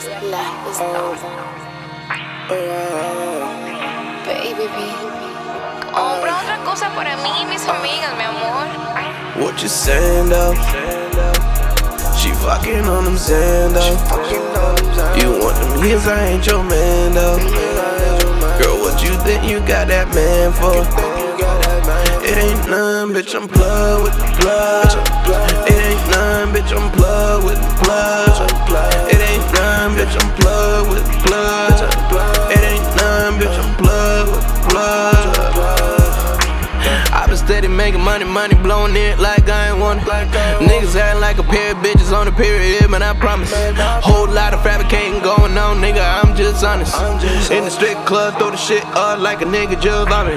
mezcla Baby, compra otra cosa para mí y mis amigas, mi amor. What you saying though? She fucking on them Xandos. You want them heels? I ain't your man though. Girl, what you think you got that man for? It ain't none, bitch, I'm plugged with the plug. It ain't none, bitch, I'm plugged with the plug. None, bitch, I'm plugged with blood. It ain't none, bitch, I'm plugged with plug. I been steady making money, money blowing it like I ain't it. Niggas acting like a pair of bitches on the period, man, I promise. Whole lot of fabricating going on, nigga, I'm just honest. In the strip club, throw the shit up like a nigga just vomit.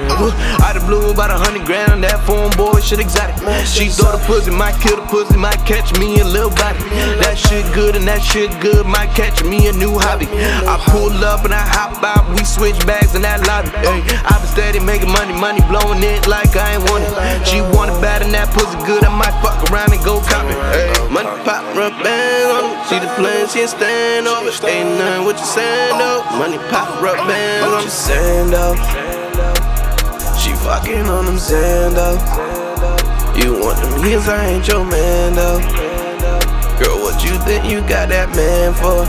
Out of blue, about a hundred grand on that phone, boy, shit exotic. She throw the pussy, might kill the pussy, might catch me a little body. That shit good and that shit good, might catch me a new hobby. I pull up and I hop out, we switch bags in that lobby. Ay, I been steady making money, money blowing it like I ain't want it. She want it bad and that pussy good, I might fuck around and go cop it. Ay, money pop, rub band See the plan, she ain't stand over. Ain't nothing what you saying though. Money pop, rub band on it. saying though? She fucking on them Xandos. You want them years, I ain't your man though. Girl, what you think you got that man for?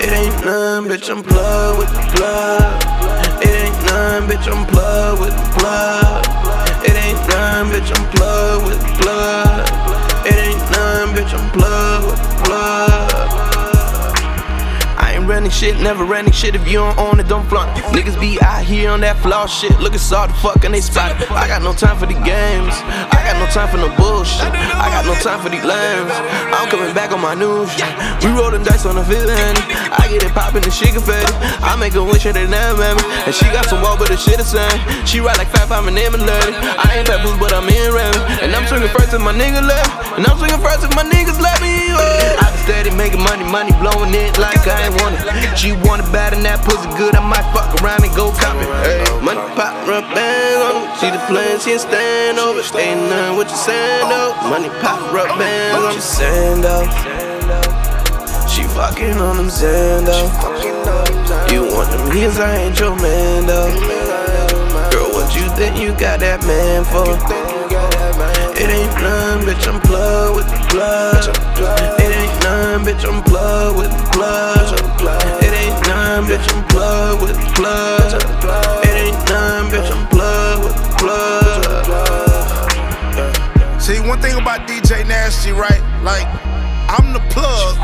It ain't none, bitch, I'm plugged with the plug. It ain't none, bitch, I'm plugged with the plug. It ain't none, bitch, I'm plugged with the plug. Shit, never running shit. If you don't own it, don't flaunt it. Niggas be out here on that flaw shit. Looking soft the fuck and they spot it. I got no time for the games. I got no time for no bullshit. I got no time for these lambs. I'm coming back on my news. We rollin' dice on the hand. I get it poppin' and she confetti. I make a wish that they never met me. And she got some wall, but the shit the same. She ride like fat, I'm an emulator. I ain't that boost, but I'm in ramming. And I'm swinging first if my nigga left. And I'm swinging first if my niggas let money, blowing it like I ain't want it. She want it bad and that pussy good, I might fuck around and go cop it. Ay, money pop, rub band on it. See the plan, she ain't stand over. Ain't nothing what you saying though. Money pop, rub band on it. What you saying though? She fucking on them Xandos. You want them years, I ain't your man though. Girl, what you think you got that man for? It ain't none, bitch, I'm plugged with the plug. It ain't none, bitch, I'm plugged plug. It ain't none, bitch, I'm plugged with the plug. See, one thing about DJ Nasty, right? Like, I'm the plug,